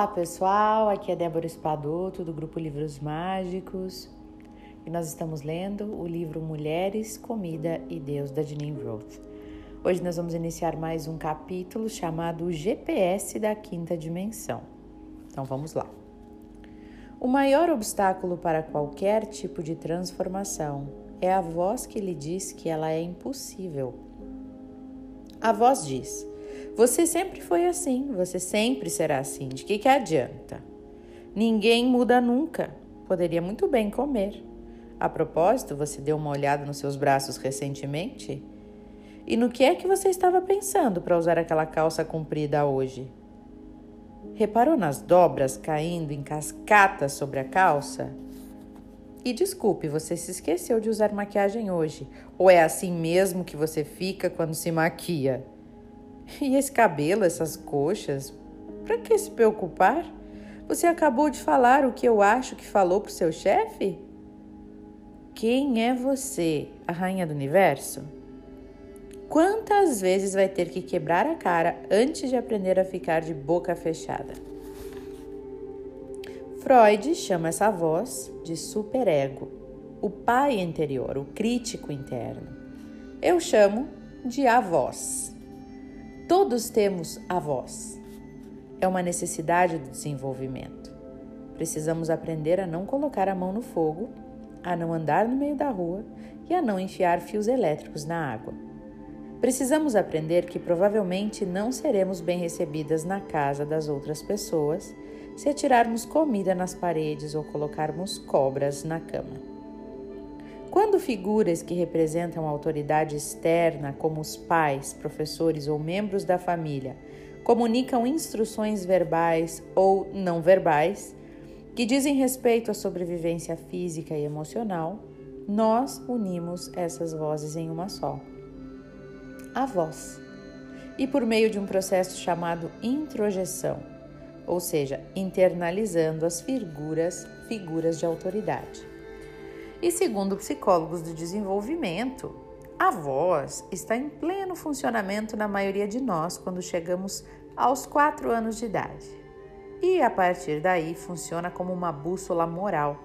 Olá pessoal, aqui é Débora Espadoto do grupo Livros Mágicos e nós estamos lendo o livro Mulheres, Comida e Deus da Janine Roth. Hoje nós vamos iniciar mais um capítulo chamado GPS da Quinta Dimensão. Então vamos lá. O maior obstáculo para qualquer tipo de transformação é a voz que lhe diz que ela é impossível. A voz diz: você sempre foi assim, você sempre será assim. De que, que adianta? Ninguém muda nunca. Poderia muito bem comer. A propósito, você deu uma olhada nos seus braços recentemente? E no que é que você estava pensando para usar aquela calça comprida hoje? Reparou nas dobras caindo em cascatas sobre a calça? E desculpe, você se esqueceu de usar maquiagem hoje? Ou é assim mesmo que você fica quando se maquia? E esse cabelo, essas coxas? Para que se preocupar? Você acabou de falar o que eu acho que falou para o seu chefe? Quem é você, a rainha do universo? Quantas vezes vai ter que quebrar a cara antes de aprender a ficar de boca fechada? Freud chama essa voz de superego, o pai interior, o crítico interno. Eu chamo de a voz. Todos temos a voz. É uma necessidade do desenvolvimento. Precisamos aprender a não colocar a mão no fogo, a não andar no meio da rua e a não enfiar fios elétricos na água. Precisamos aprender que provavelmente não seremos bem recebidas na casa das outras pessoas se atirarmos comida nas paredes ou colocarmos cobras na cama. Quando figuras que representam autoridade externa, como os pais, professores ou membros da família, comunicam instruções verbais ou não verbais que dizem respeito à sobrevivência física e emocional, nós unimos essas vozes em uma só. A voz. E por meio de um processo chamado introjeção, ou seja, internalizando as figuras, figuras de autoridade. E segundo psicólogos do desenvolvimento, a voz está em pleno funcionamento na maioria de nós quando chegamos aos 4 anos de idade. E a partir daí funciona como uma bússola moral,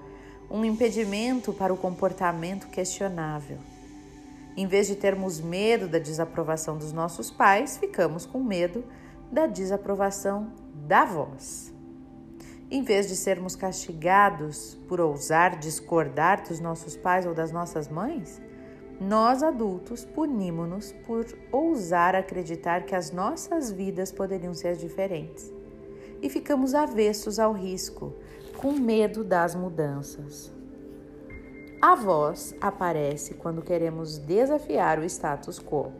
um impedimento para o comportamento questionável. Em vez de termos medo da desaprovação dos nossos pais, ficamos com medo da desaprovação da voz. Em vez de sermos castigados por ousar discordar dos nossos pais ou das nossas mães, nós adultos punimos-nos por ousar acreditar que as nossas vidas poderiam ser diferentes. E ficamos avessos ao risco, com medo das mudanças. A voz aparece quando queremos desafiar o status quo,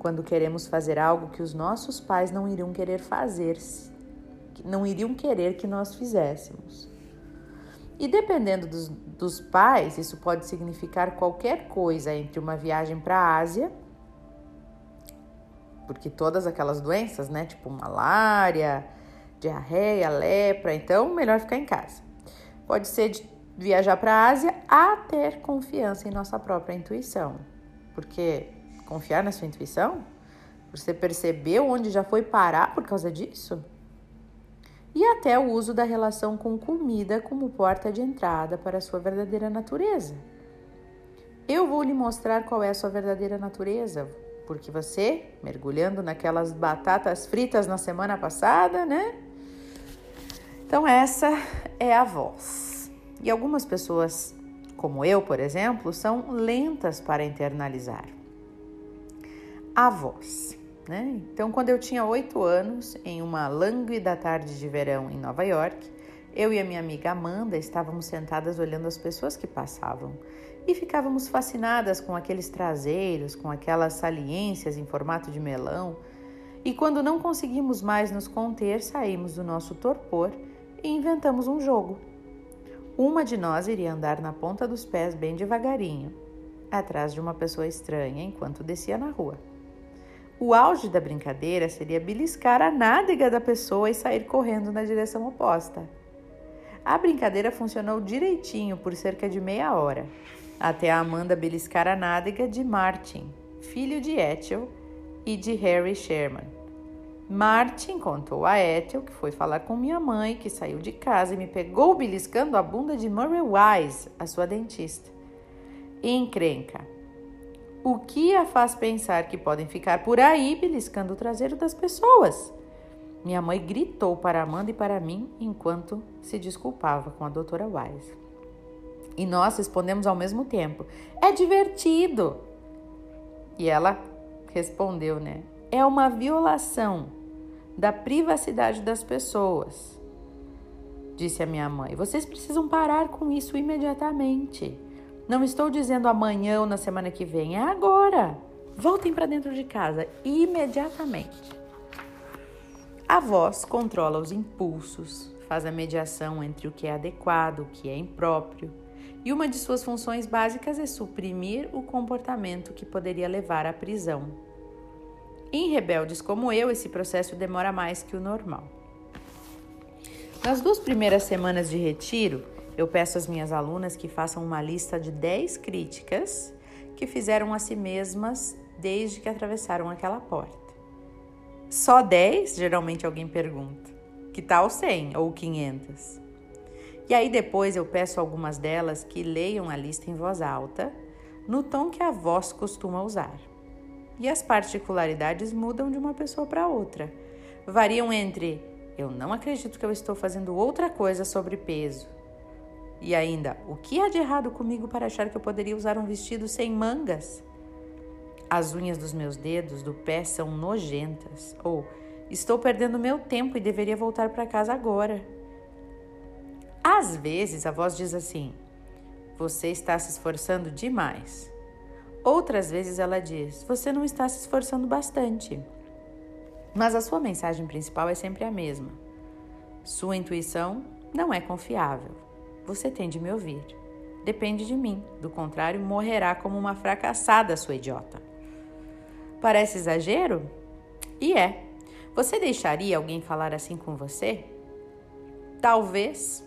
quando queremos fazer algo que os nossos pais não iriam querer fazer não iriam querer que nós fizéssemos. E dependendo dos, dos pais, isso pode significar qualquer coisa entre uma viagem para a Ásia, porque todas aquelas doenças, né, tipo malária, diarreia, lepra, então melhor ficar em casa. Pode ser de viajar para a Ásia a ter confiança em nossa própria intuição, porque confiar na sua intuição, você percebeu onde já foi parar por causa disso? Até o uso da relação com comida como porta de entrada para a sua verdadeira natureza. Eu vou lhe mostrar qual é a sua verdadeira natureza, porque você, mergulhando naquelas batatas fritas na semana passada, né? Então, essa é a voz. E algumas pessoas, como eu, por exemplo, são lentas para internalizar. A voz. Né? Então, quando eu tinha oito anos, em uma lânguida tarde de verão em Nova York, eu e a minha amiga Amanda estávamos sentadas olhando as pessoas que passavam e ficávamos fascinadas com aqueles traseiros, com aquelas saliências em formato de melão. E quando não conseguimos mais nos conter, saímos do nosso torpor e inventamos um jogo. Uma de nós iria andar na ponta dos pés bem devagarinho, atrás de uma pessoa estranha enquanto descia na rua. O auge da brincadeira seria beliscar a nádega da pessoa e sair correndo na direção oposta. A brincadeira funcionou direitinho por cerca de meia hora, até a Amanda beliscar a nádega de Martin, filho de Ethel e de Harry Sherman. Martin contou a Ethel que foi falar com minha mãe, que saiu de casa e me pegou beliscando a bunda de Murray Wise, a sua dentista. Encrenca. O que a faz pensar que podem ficar por aí beliscando o traseiro das pessoas? Minha mãe gritou para Amanda e para mim enquanto se desculpava com a doutora Wise. E nós respondemos ao mesmo tempo: É divertido! E ela respondeu, né? É uma violação da privacidade das pessoas, disse a minha mãe. Vocês precisam parar com isso imediatamente. Não estou dizendo amanhã ou na semana que vem, é agora. Voltem para dentro de casa imediatamente. A voz controla os impulsos, faz a mediação entre o que é adequado, o que é impróprio, e uma de suas funções básicas é suprimir o comportamento que poderia levar à prisão. Em rebeldes como eu, esse processo demora mais que o normal. Nas duas primeiras semanas de retiro, eu peço às minhas alunas que façam uma lista de 10 críticas que fizeram a si mesmas desde que atravessaram aquela porta. Só 10? Geralmente alguém pergunta. Que tal 100 ou 500? E aí depois eu peço algumas delas que leiam a lista em voz alta, no tom que a voz costuma usar. E as particularidades mudam de uma pessoa para outra. Variam entre eu não acredito que eu estou fazendo outra coisa sobre peso. E ainda, o que há de errado comigo para achar que eu poderia usar um vestido sem mangas? As unhas dos meus dedos do pé são nojentas. Ou estou perdendo meu tempo e deveria voltar para casa agora. Às vezes a voz diz assim: Você está se esforçando demais. Outras vezes ela diz: Você não está se esforçando bastante. Mas a sua mensagem principal é sempre a mesma. Sua intuição não é confiável. Você tem de me ouvir. Depende de mim. Do contrário, morrerá como uma fracassada, sua idiota. Parece exagero? E é. Você deixaria alguém falar assim com você? Talvez,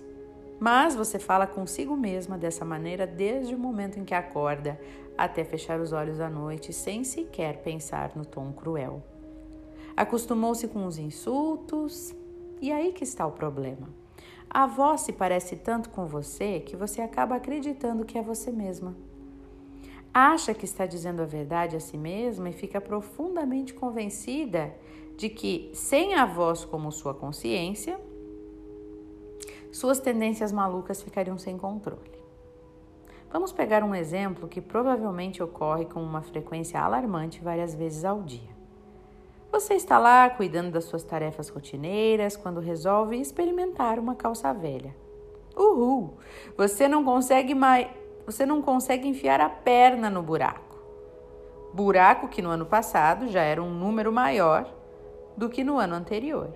mas você fala consigo mesma dessa maneira desde o momento em que acorda até fechar os olhos à noite, sem sequer pensar no tom cruel. Acostumou-se com os insultos, e aí que está o problema. A voz se parece tanto com você que você acaba acreditando que é você mesma. Acha que está dizendo a verdade a si mesma e fica profundamente convencida de que, sem a voz como sua consciência, suas tendências malucas ficariam sem controle. Vamos pegar um exemplo que provavelmente ocorre com uma frequência alarmante várias vezes ao dia. Você está lá cuidando das suas tarefas rotineiras quando resolve experimentar uma calça velha. Uhul! Você não consegue mais, você não consegue enfiar a perna no buraco. Buraco que no ano passado já era um número maior do que no ano anterior.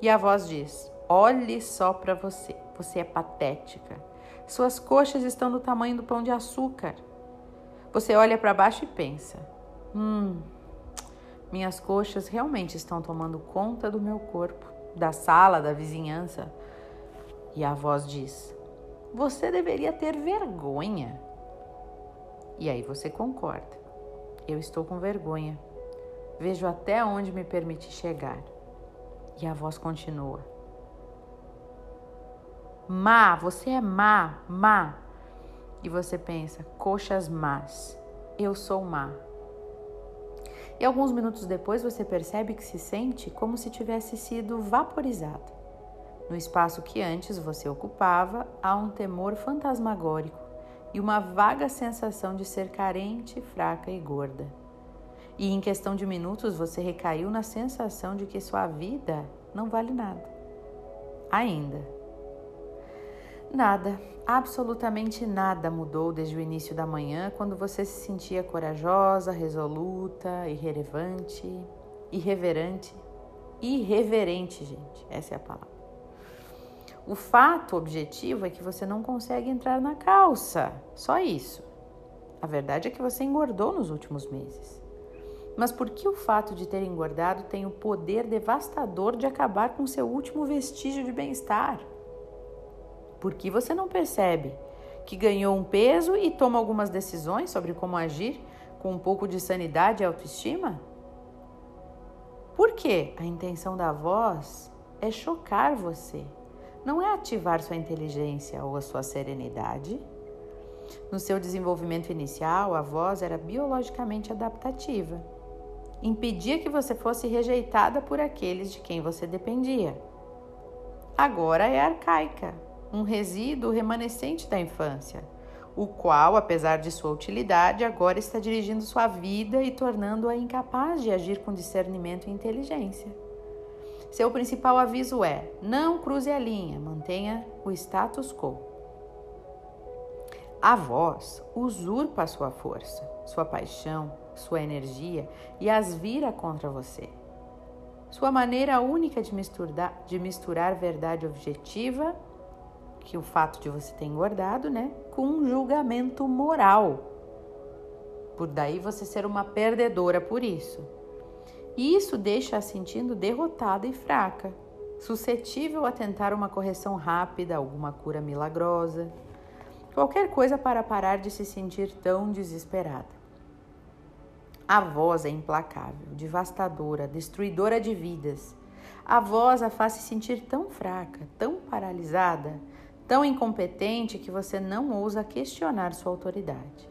E a voz diz: Olhe só para você, você é patética. Suas coxas estão do tamanho do pão de açúcar. Você olha para baixo e pensa: Hum, minhas coxas realmente estão tomando conta do meu corpo, da sala, da vizinhança. E a voz diz: Você deveria ter vergonha. E aí você concorda. Eu estou com vergonha. Vejo até onde me permite chegar. E a voz continua: Má, você é má, má. E você pensa, coxas más, eu sou má. E alguns minutos depois você percebe que se sente como se tivesse sido vaporizado. No espaço que antes você ocupava, há um temor fantasmagórico e uma vaga sensação de ser carente, fraca e gorda. E em questão de minutos você recaiu na sensação de que sua vida não vale nada. Ainda. Nada, absolutamente nada mudou desde o início da manhã, quando você se sentia corajosa, resoluta, irrelevante, irreverente, irreverente, gente, essa é a palavra. O fato objetivo é que você não consegue entrar na calça, só isso. A verdade é que você engordou nos últimos meses. Mas por que o fato de ter engordado tem o poder devastador de acabar com seu último vestígio de bem-estar? Por que você não percebe que ganhou um peso e toma algumas decisões sobre como agir com um pouco de sanidade e autoestima? Por quê? A intenção da voz é chocar você, não é ativar sua inteligência ou a sua serenidade. No seu desenvolvimento inicial, a voz era biologicamente adaptativa. Impedia que você fosse rejeitada por aqueles de quem você dependia. Agora é arcaica, um resíduo remanescente da infância, o qual, apesar de sua utilidade, agora está dirigindo sua vida e tornando-a incapaz de agir com discernimento e inteligência. Seu principal aviso é: não cruze a linha, mantenha o status quo. A voz usurpa sua força, sua paixão, sua energia e as vira contra você. Sua maneira única de misturar, de misturar verdade objetiva, que o fato de você ter engordado, né, com um julgamento moral. Por daí você ser uma perdedora por isso. E isso deixa-a sentindo derrotada e fraca, suscetível a tentar uma correção rápida, alguma cura milagrosa, qualquer coisa para parar de se sentir tão desesperada. A voz é implacável, devastadora, destruidora de vidas. A voz a faz se sentir tão fraca, tão paralisada, tão incompetente que você não ousa questionar sua autoridade.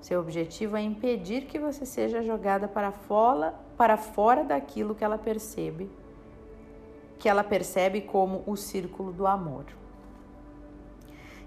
Seu objetivo é impedir que você seja jogada para fora, para fora daquilo que ela percebe, que ela percebe como o círculo do amor.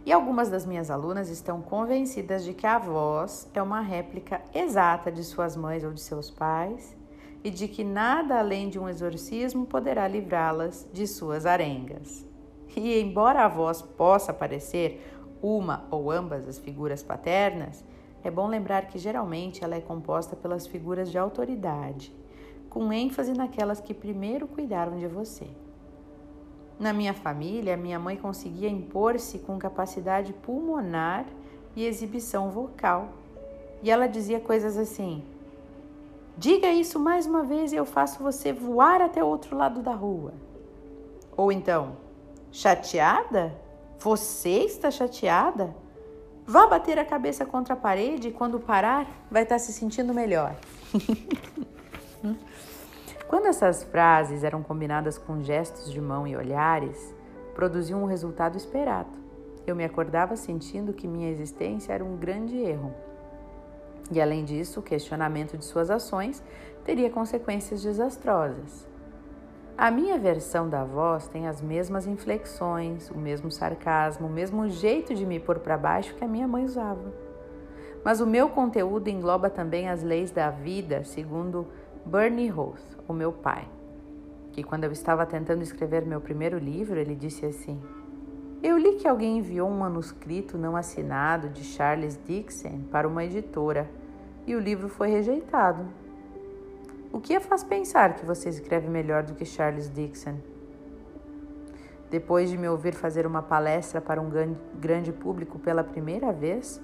E algumas das minhas alunas estão convencidas de que a voz é uma réplica exata de suas mães ou de seus pais e de que nada além de um exorcismo poderá livrá-las de suas arengas. E embora a voz possa parecer uma ou ambas as figuras paternas, é bom lembrar que geralmente ela é composta pelas figuras de autoridade, com ênfase naquelas que primeiro cuidaram de você. Na minha família, minha mãe conseguia impor-se com capacidade pulmonar e exibição vocal. E ela dizia coisas assim: Diga isso mais uma vez e eu faço você voar até o outro lado da rua. Ou então, chateada? Você está chateada? Vá bater a cabeça contra a parede e quando parar, vai estar se sentindo melhor. quando essas frases eram combinadas com gestos de mão e olhares, produziam um resultado esperado. Eu me acordava sentindo que minha existência era um grande erro. E além disso, o questionamento de suas ações teria consequências desastrosas. A minha versão da voz tem as mesmas inflexões, o mesmo sarcasmo, o mesmo jeito de me pôr para baixo que a minha mãe usava. Mas o meu conteúdo engloba também as leis da vida, segundo Bernie Roth, o meu pai, que quando eu estava tentando escrever meu primeiro livro, ele disse assim: Eu li que alguém enviou um manuscrito não assinado de Charles Dixon para uma editora e o livro foi rejeitado. O que a faz pensar que você escreve melhor do que Charles Dixon? Depois de me ouvir fazer uma palestra para um grande público pela primeira vez,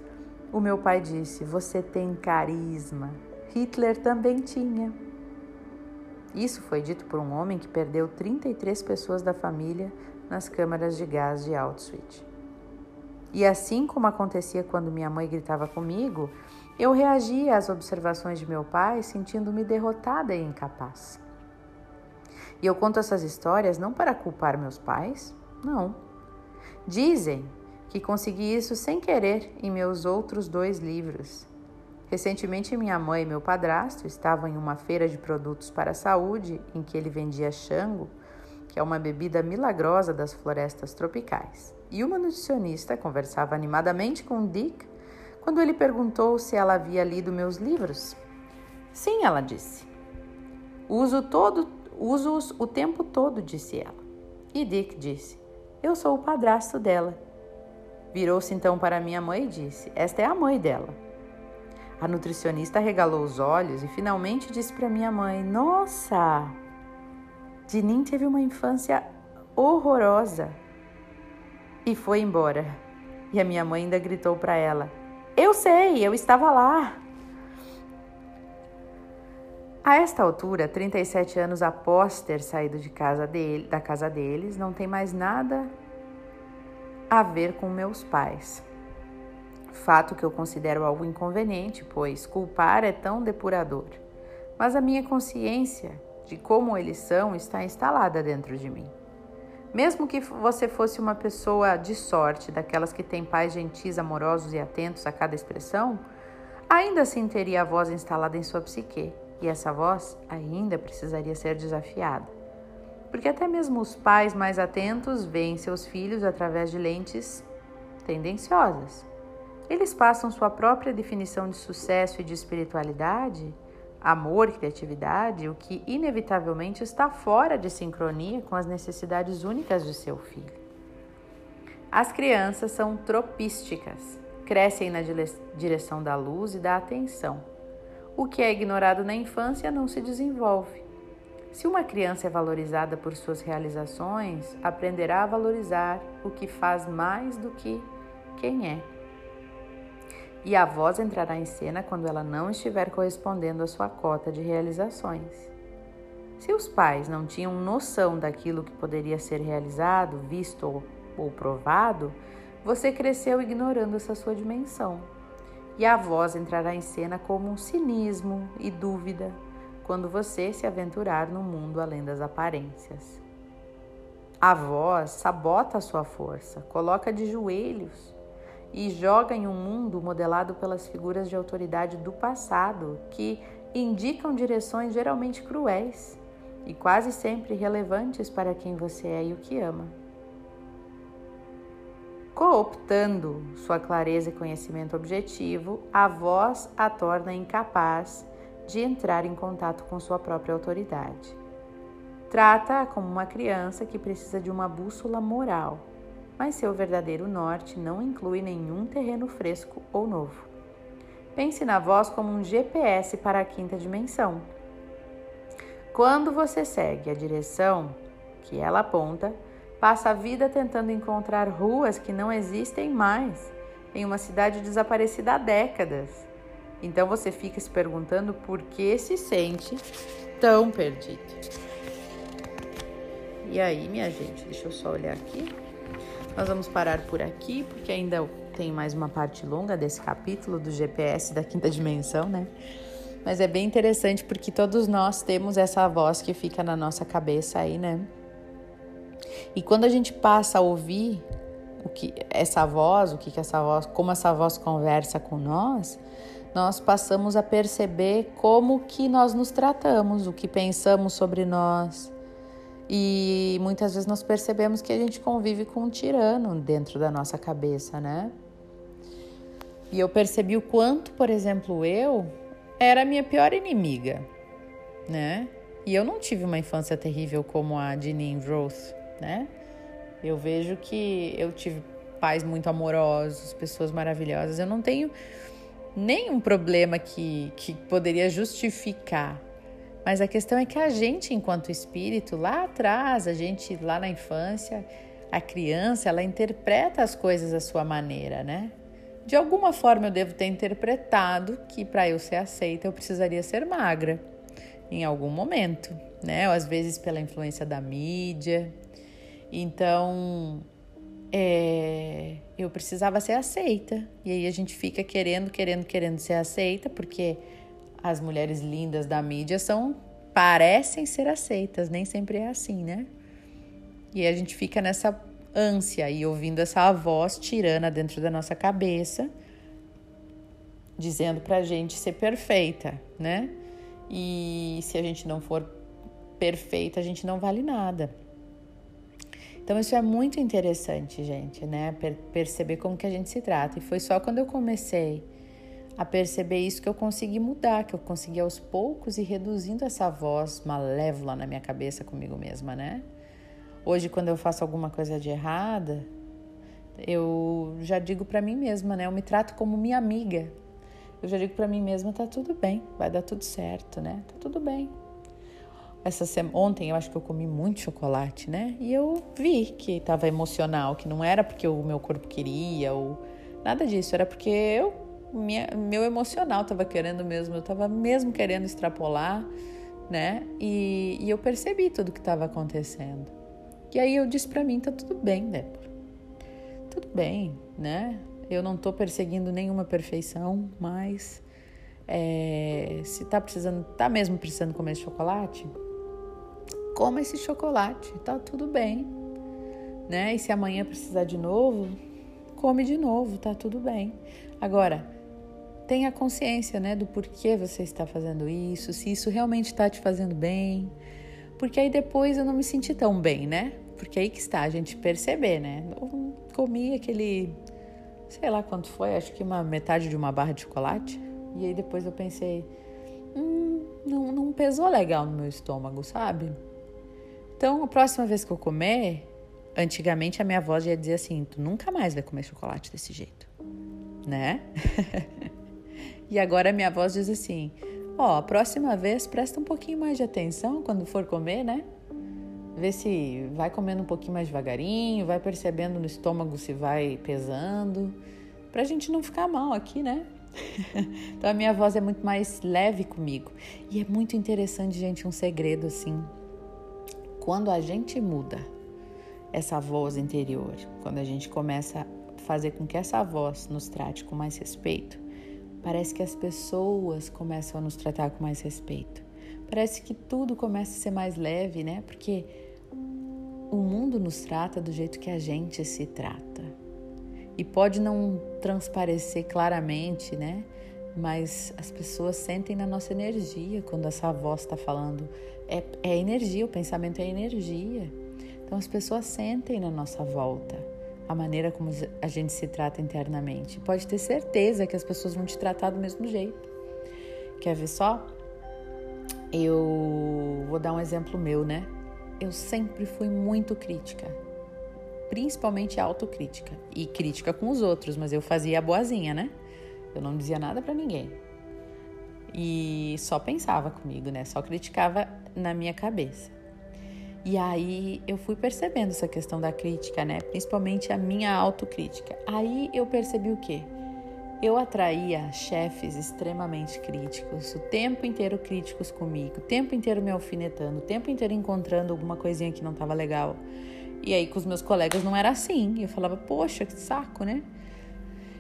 o meu pai disse: Você tem carisma. Hitler também tinha. Isso foi dito por um homem que perdeu 33 pessoas da família nas câmaras de gás de Auschwitz. E assim como acontecia quando minha mãe gritava comigo, eu reagia às observações de meu pai sentindo-me derrotada e incapaz. E eu conto essas histórias não para culpar meus pais, não. Dizem que consegui isso sem querer em meus outros dois livros. Recentemente, minha mãe e meu padrasto estavam em uma feira de produtos para a saúde em que ele vendia chango, que é uma bebida milagrosa das florestas tropicais. E uma nutricionista conversava animadamente com Dick quando ele perguntou se ela havia lido meus livros. Sim, ela disse. Uso todo, uso-os o tempo todo, disse ela. E Dick disse: Eu sou o padrasto dela. Virou-se então para minha mãe e disse: Esta é a mãe dela. A nutricionista regalou os olhos e finalmente disse para minha mãe: Nossa! Dinin teve uma infância horrorosa. E foi embora. E a minha mãe ainda gritou para ela: eu sei, eu estava lá. A esta altura, 37 anos após ter saído de casa dele, da casa deles, não tem mais nada a ver com meus pais. Fato que eu considero algo inconveniente, pois culpar é tão depurador. Mas a minha consciência de como eles são está instalada dentro de mim. Mesmo que você fosse uma pessoa de sorte, daquelas que têm pais gentis, amorosos e atentos a cada expressão, ainda assim teria a voz instalada em sua psique, e essa voz ainda precisaria ser desafiada. Porque até mesmo os pais mais atentos veem seus filhos através de lentes tendenciosas. Eles passam sua própria definição de sucesso e de espiritualidade, amor, criatividade, o que inevitavelmente está fora de sincronia com as necessidades únicas de seu filho. As crianças são tropísticas, crescem na direção da luz e da atenção. O que é ignorado na infância não se desenvolve. Se uma criança é valorizada por suas realizações, aprenderá a valorizar o que faz mais do que quem é e a voz entrará em cena quando ela não estiver correspondendo à sua cota de realizações. Se os pais não tinham noção daquilo que poderia ser realizado, visto ou, provado, você cresceu ignorando essa sua dimensão. E a voz entrará em cena como um cinismo e dúvida quando você se aventurar no mundo além das aparências. A voz sabota a sua força, coloca de joelhos e joga em um mundo modelado pelas figuras de autoridade do passado que indicam direções geralmente cruéis e quase sempre relevantes para quem você é e o que ama. Cooptando sua clareza e conhecimento objetivo, a voz a torna incapaz de entrar em contato com sua própria autoridade. Trata-a como uma criança que precisa de uma bússola moral mas seu verdadeiro norte não inclui nenhum terreno fresco ou novo. Pense na voz como um GPS para a quinta dimensão. Quando você segue a direção que ela aponta, passa a vida tentando encontrar ruas que não existem mais em uma cidade desaparecida há décadas. Então você fica se perguntando por que se sente tão perdido. E aí, minha gente, deixa eu só olhar aqui. Nós vamos parar por aqui, porque ainda tem mais uma parte longa desse capítulo do GPS da quinta dimensão, né? Mas é bem interessante porque todos nós temos essa voz que fica na nossa cabeça aí, né? E quando a gente passa a ouvir o que essa voz, o que, que essa voz, como essa voz conversa com nós, nós passamos a perceber como que nós nos tratamos, o que pensamos sobre nós, e muitas vezes nós percebemos que a gente convive com um tirano dentro da nossa cabeça, né? E eu percebi o quanto, por exemplo, eu era a minha pior inimiga, né? E eu não tive uma infância terrível como a de Nin Roth, né? Eu vejo que eu tive pais muito amorosos, pessoas maravilhosas. Eu não tenho nenhum problema que, que poderia justificar mas a questão é que a gente, enquanto espírito, lá atrás, a gente lá na infância, a criança, ela interpreta as coisas à sua maneira, né? De alguma forma eu devo ter interpretado que para eu ser aceita eu precisaria ser magra em algum momento, né? Ou às vezes pela influência da mídia. Então, é, eu precisava ser aceita. E aí a gente fica querendo, querendo, querendo ser aceita, porque as mulheres lindas da mídia são parecem ser aceitas, nem sempre é assim, né? E a gente fica nessa ânsia e ouvindo essa voz tirana dentro da nossa cabeça, dizendo pra gente ser perfeita, né? E se a gente não for perfeita, a gente não vale nada. Então isso é muito interessante, gente, né? Per perceber como que a gente se trata. E foi só quando eu comecei a perceber isso que eu consegui mudar, que eu consegui aos poucos ir reduzindo essa voz malévola na minha cabeça comigo mesma, né? Hoje, quando eu faço alguma coisa de errada, eu já digo para mim mesma, né? Eu me trato como minha amiga. Eu já digo para mim mesma, tá tudo bem, vai dar tudo certo, né? Tá tudo bem. Essa ontem eu acho que eu comi muito chocolate, né? E eu vi que estava emocional, que não era porque o meu corpo queria ou nada disso, era porque eu minha, meu emocional estava querendo mesmo, eu estava mesmo querendo extrapolar, né? E, e eu percebi tudo que estava acontecendo. E aí eu disse para mim, tá tudo bem, Débora. Tudo bem, né? Eu não estou perseguindo nenhuma perfeição, mas é, se tá precisando, tá mesmo precisando comer chocolate, coma esse chocolate, tá tudo bem. Né? E se amanhã precisar de novo, come de novo, tá tudo bem. Agora, tenha consciência, né, do porquê você está fazendo isso, se isso realmente está te fazendo bem. Porque aí depois eu não me senti tão bem, né? Porque aí que está a gente perceber, né? Eu comi aquele, sei lá quanto foi, acho que uma metade de uma barra de chocolate. E aí depois eu pensei, hum, não, não pesou legal no meu estômago, sabe? Então, a próxima vez que eu comer, antigamente a minha já ia dizer assim: tu nunca mais vai comer chocolate desse jeito, né? e agora minha voz diz assim: ó, oh, a próxima vez presta um pouquinho mais de atenção quando for comer, né? Vê se vai comendo um pouquinho mais devagarinho, vai percebendo no estômago se vai pesando, pra gente não ficar mal aqui, né? então a minha voz é muito mais leve comigo. E é muito interessante, gente, um segredo assim. Quando a gente muda essa voz interior, quando a gente começa a fazer com que essa voz nos trate com mais respeito, parece que as pessoas começam a nos tratar com mais respeito. Parece que tudo começa a ser mais leve, né? Porque o mundo nos trata do jeito que a gente se trata. E pode não transparecer claramente, né? Mas as pessoas sentem na nossa energia quando essa voz está falando. É, é energia, o pensamento é energia. Então as pessoas sentem na nossa volta a maneira como a gente se trata internamente. Pode ter certeza que as pessoas vão te tratar do mesmo jeito. Quer ver só? Eu vou dar um exemplo meu, né? eu sempre fui muito crítica, principalmente autocrítica e crítica com os outros, mas eu fazia a boazinha, né? Eu não dizia nada para ninguém. E só pensava comigo, né? Só criticava na minha cabeça. E aí eu fui percebendo essa questão da crítica, né? Principalmente a minha autocrítica. Aí eu percebi o quê? Eu atraía chefes extremamente críticos, o tempo inteiro críticos comigo, o tempo inteiro me alfinetando, o tempo inteiro encontrando alguma coisinha que não estava legal. E aí com os meus colegas não era assim. Eu falava, poxa, que saco, né?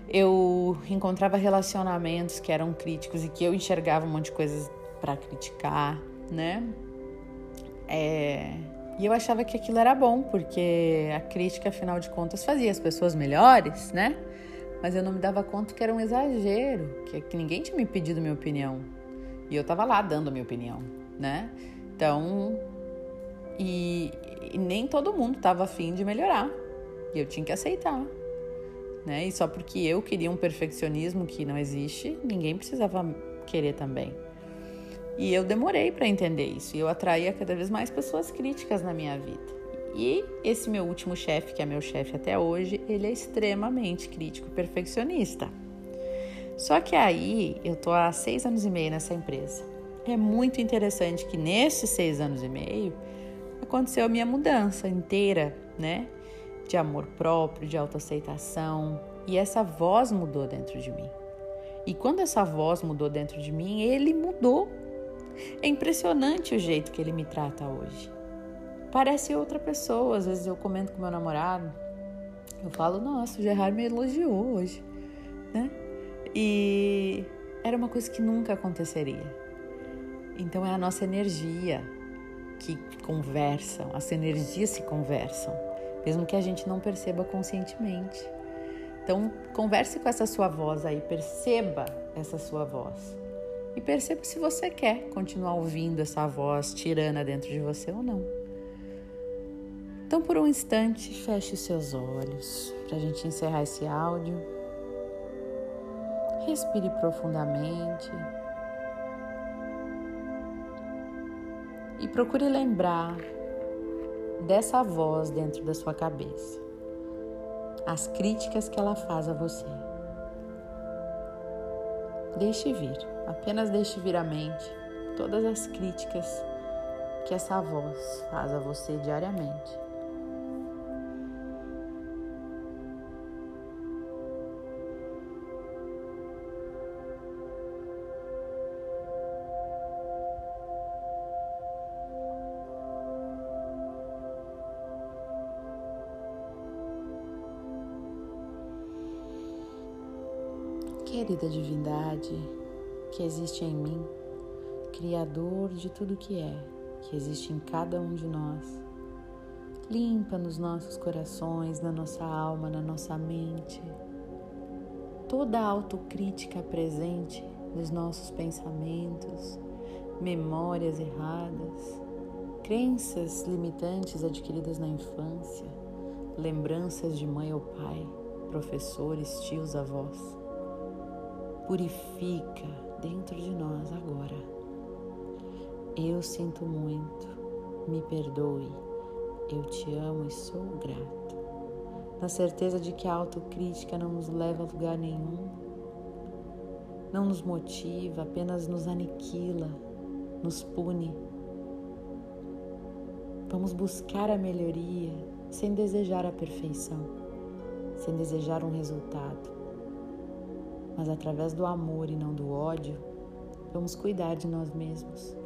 Eu encontrava relacionamentos que eram críticos e que eu enxergava um monte de coisas para criticar, né? É... E eu achava que aquilo era bom, porque a crítica, afinal de contas, fazia as pessoas melhores, né? mas eu não me dava conta que era um exagero, que, que ninguém tinha me pedido minha opinião. E eu tava lá dando a minha opinião, né? Então, e, e nem todo mundo tava afim de melhorar. E eu tinha que aceitar. Né? E só porque eu queria um perfeccionismo que não existe, ninguém precisava querer também. E eu demorei para entender isso. E eu atraía cada vez mais pessoas críticas na minha vida. E esse meu último chefe, que é meu chefe até hoje, ele é extremamente crítico e perfeccionista. Só que aí eu tô há seis anos e meio nessa empresa. É muito interessante que nesses seis anos e meio aconteceu a minha mudança inteira, né? De amor próprio, de autoaceitação. E essa voz mudou dentro de mim. E quando essa voz mudou dentro de mim, ele mudou. É impressionante o jeito que ele me trata hoje parece outra pessoa. Às vezes eu comento com meu namorado, eu falo, nossa, o Gerard me elogiou hoje, né? E era uma coisa que nunca aconteceria. Então é a nossa energia que conversam, as energias se conversam, mesmo que a gente não perceba conscientemente. Então, converse com essa sua voz aí, perceba essa sua voz. E perceba se você quer continuar ouvindo essa voz tirana dentro de você ou não. Então, por um instante, feche os seus olhos para a gente encerrar esse áudio. Respire profundamente e procure lembrar dessa voz dentro da sua cabeça, as críticas que ela faz a você. Deixe vir, apenas deixe vir à mente todas as críticas que essa voz faz a você diariamente. Querida divindade que existe em mim, Criador de tudo que é, que existe em cada um de nós. Limpa nos nossos corações, na nossa alma, na nossa mente. Toda a autocrítica presente nos nossos pensamentos, memórias erradas, crenças limitantes adquiridas na infância, lembranças de mãe ou pai, professores, tios, avós. Purifica dentro de nós agora. Eu sinto muito, me perdoe, eu te amo e sou grato. Na certeza de que a autocrítica não nos leva a lugar nenhum, não nos motiva, apenas nos aniquila, nos pune Vamos buscar a melhoria sem desejar a perfeição, sem desejar um resultado. Mas através do amor e não do ódio, vamos cuidar de nós mesmos,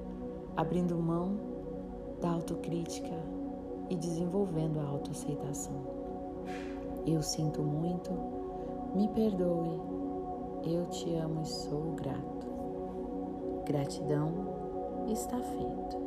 abrindo mão da autocrítica e desenvolvendo a autoaceitação. Eu sinto muito, me perdoe, eu te amo e sou grato. Gratidão está feito.